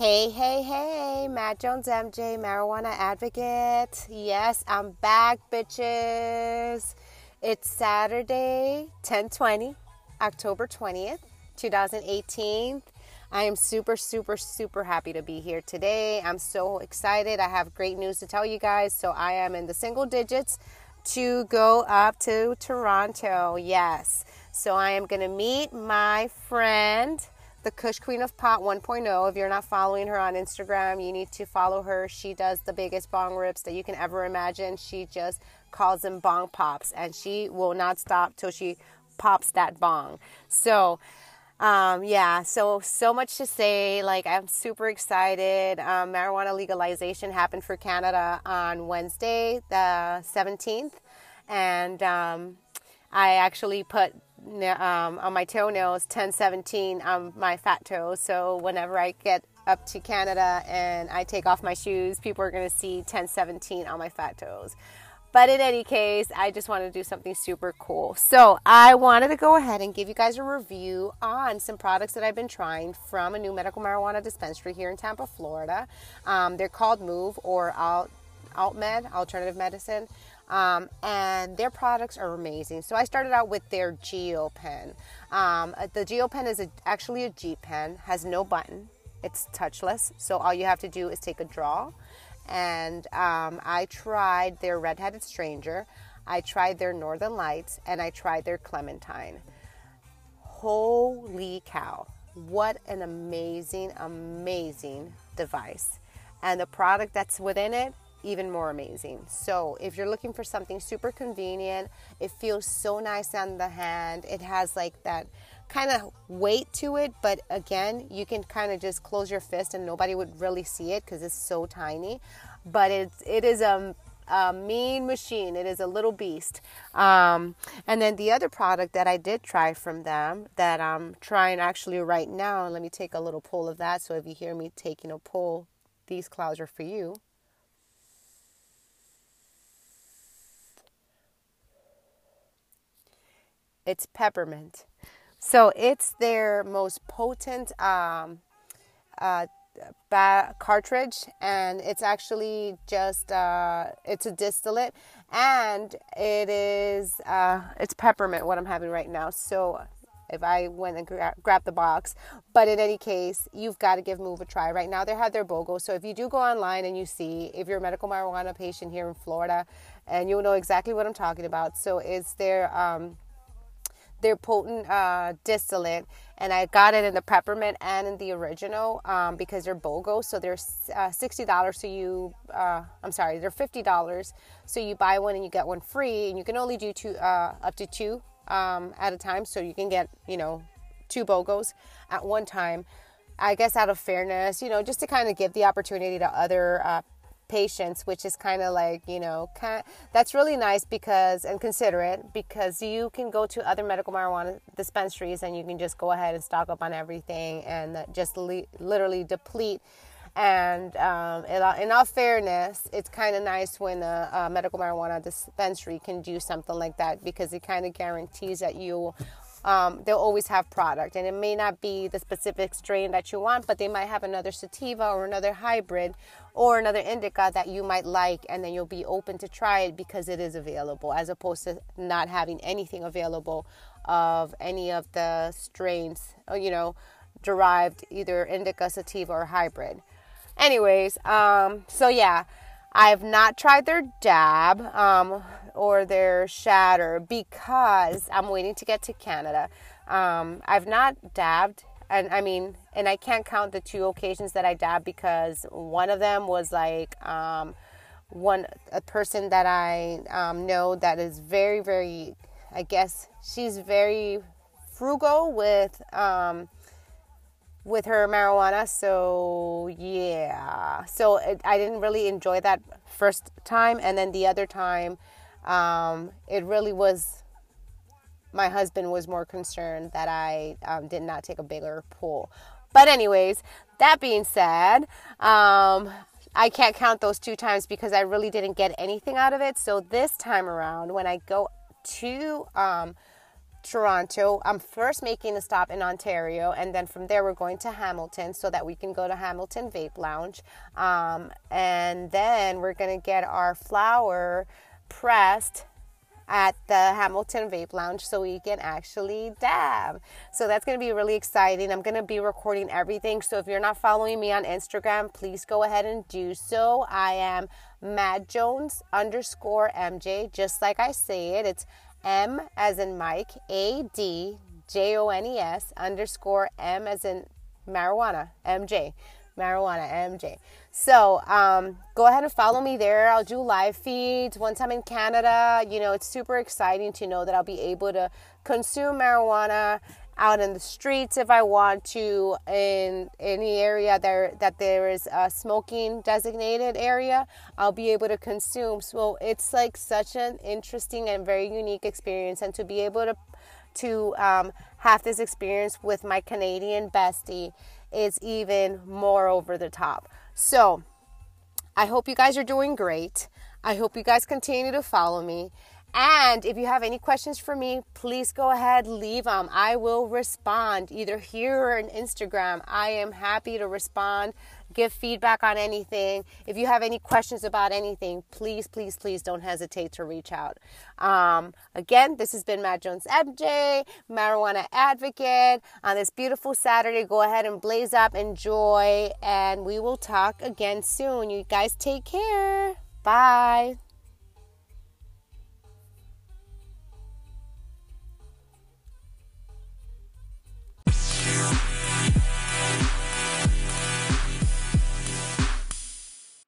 Hey, hey, hey, Mad Jones MJ, marijuana advocate. Yes, I'm back, bitches. It's Saturday, 1020, October 20th, 2018. I am super, super, super happy to be here today. I'm so excited. I have great news to tell you guys. So, I am in the single digits to go up to Toronto. Yes. So, I am going to meet my friend the Kush Queen of Pot 1.0. If you're not following her on Instagram, you need to follow her. She does the biggest bong rips that you can ever imagine. She just calls them bong pops, and she will not stop till she pops that bong. So, um, yeah, so so much to say. Like I'm super excited. Um, marijuana legalization happened for Canada on Wednesday, the 17th, and um, I actually put um, on my toenails 1017 on my fat toes. So whenever I get up to Canada and I take off my shoes, people are going to see 1017 on my fat toes. But in any case, I just wanted to do something super cool. So I wanted to go ahead and give you guys a review on some products that I've been trying from a new medical marijuana dispensary here in Tampa, Florida. Um, they're called MÜV or Alt, Med Alternative Medicine. Um, and their products are amazing. So I started out with their Geo Pen. Um, uh, the Geo Pen is a, actually a G pen, has no button, it's touchless. So all you have to do is take a draw. And um, I tried their Red-Headed Stranger, I tried their Northern Lights, and I tried their Clementine. Holy cow! What an amazing, amazing device. And the product that's within it even more amazing. So, if you're looking for something super convenient, it feels so nice on the hand. It has like that kind of weight to it, but again, you can kind of just close your fist and nobody would really see it because it's so tiny. But it's it is a, a mean machine. It is a little beast. Um, and then the other product that I did try from them that I'm trying actually right now. Let me take a little pull of that. So if you hear me taking a pull, these clouds are for you. It's peppermint. So it's their most potent um, uh, ba- cartridge, and it's actually just uh, it's a distillate, and it is uh, it's peppermint. What I'm having right now. So if I went and gra- grabbed the box. But in any case, you've got to give MÜV a try. Right now, they have their BOGO. So if you do go online and you see, if you're a medical marijuana patient here in Florida, and you'll know exactly what I'm talking about. So it's their um, their potent uh, distillate, and I got it in the peppermint and in the original um, because they're BOGO. So they're uh, sixty dollars. So you, uh, I'm sorry, they're fifty dollars. So you buy one and you get one free, and you can only do two uh, up to two um, at a time. So you can get you know two BOGOs at one time. I guess out of fairness, you know, just to kind of give the opportunity to other patients, which is kind of like, you know, kind that's really nice because, and considerate, because you can go to other medical marijuana dispensaries and you can just go ahead and stock up on everything and just li- literally deplete. And um, in all fairness, it's kind of nice when a, a medical marijuana dispensary can do something like that because it kind of guarantees that you um, they'll always have product. And it may not be the specific strain that you want but they might have another sativa or another hybrid or another indica that you might like and then you'll be open to try it because it is available as opposed to not having anything available of any of the strains uh, you know derived either indica sativa or hybrid. Anyways um, so yeah I've not tried their dab um, or their shatter because I'm waiting to get to Canada. Um, I've not dabbed, and I mean, and I can't count the two occasions that I dabbed because one of them was like um, one a person that I um, know that is very, very, I guess she's very frugal with um, with her marijuana. So yeah, so it, I didn't really enjoy that first time, and then the other time, um, it really was. My husband was more concerned that I um, did not take a bigger pull. But anyways, that being said, um, I can't count those two times because I really didn't get anything out of it. So this time around, when I go to um, Toronto. I'm first making a stop in Ontario, and then from there we're going to Hamilton so that we can go to Hamilton Vape Lounge. Um, and then we're gonna get our flower pressed at the Hamilton Vape Lounge so we can actually dab. So that's going to be really exciting. I'm going to be recording everything. So if you're not following me on Instagram, please go ahead and do so. I am Mad Jones underscore MJ, just like I say it. It's M as in Mike, A D J O N E S underscore M as in marijuana, MJ marijuana MJ. So um, go ahead and follow me there. I'll do live feeds once I'm in Canada. You know, it's super exciting to know that I'll be able to consume marijuana out in the streets if I want to in any area there that there is a smoking designated area I'll be able to consume so it's like such an interesting and very unique experience and to be able to to um, have this experience with my Canadian bestie is even more over the top. So, I hope you guys are doing great. I hope you guys continue to follow me. And if you have any questions for me, please go ahead, leave them. I will respond either here or on Instagram. I am happy to respond, give feedback on anything. If you have any questions about anything, please, please, please don't hesitate to reach out. Um, again, this has been Mad Jones MJ, marijuana advocate. On this beautiful Saturday, go ahead and blaze up, enjoy, and we will talk again soon. You guys take care. Bye.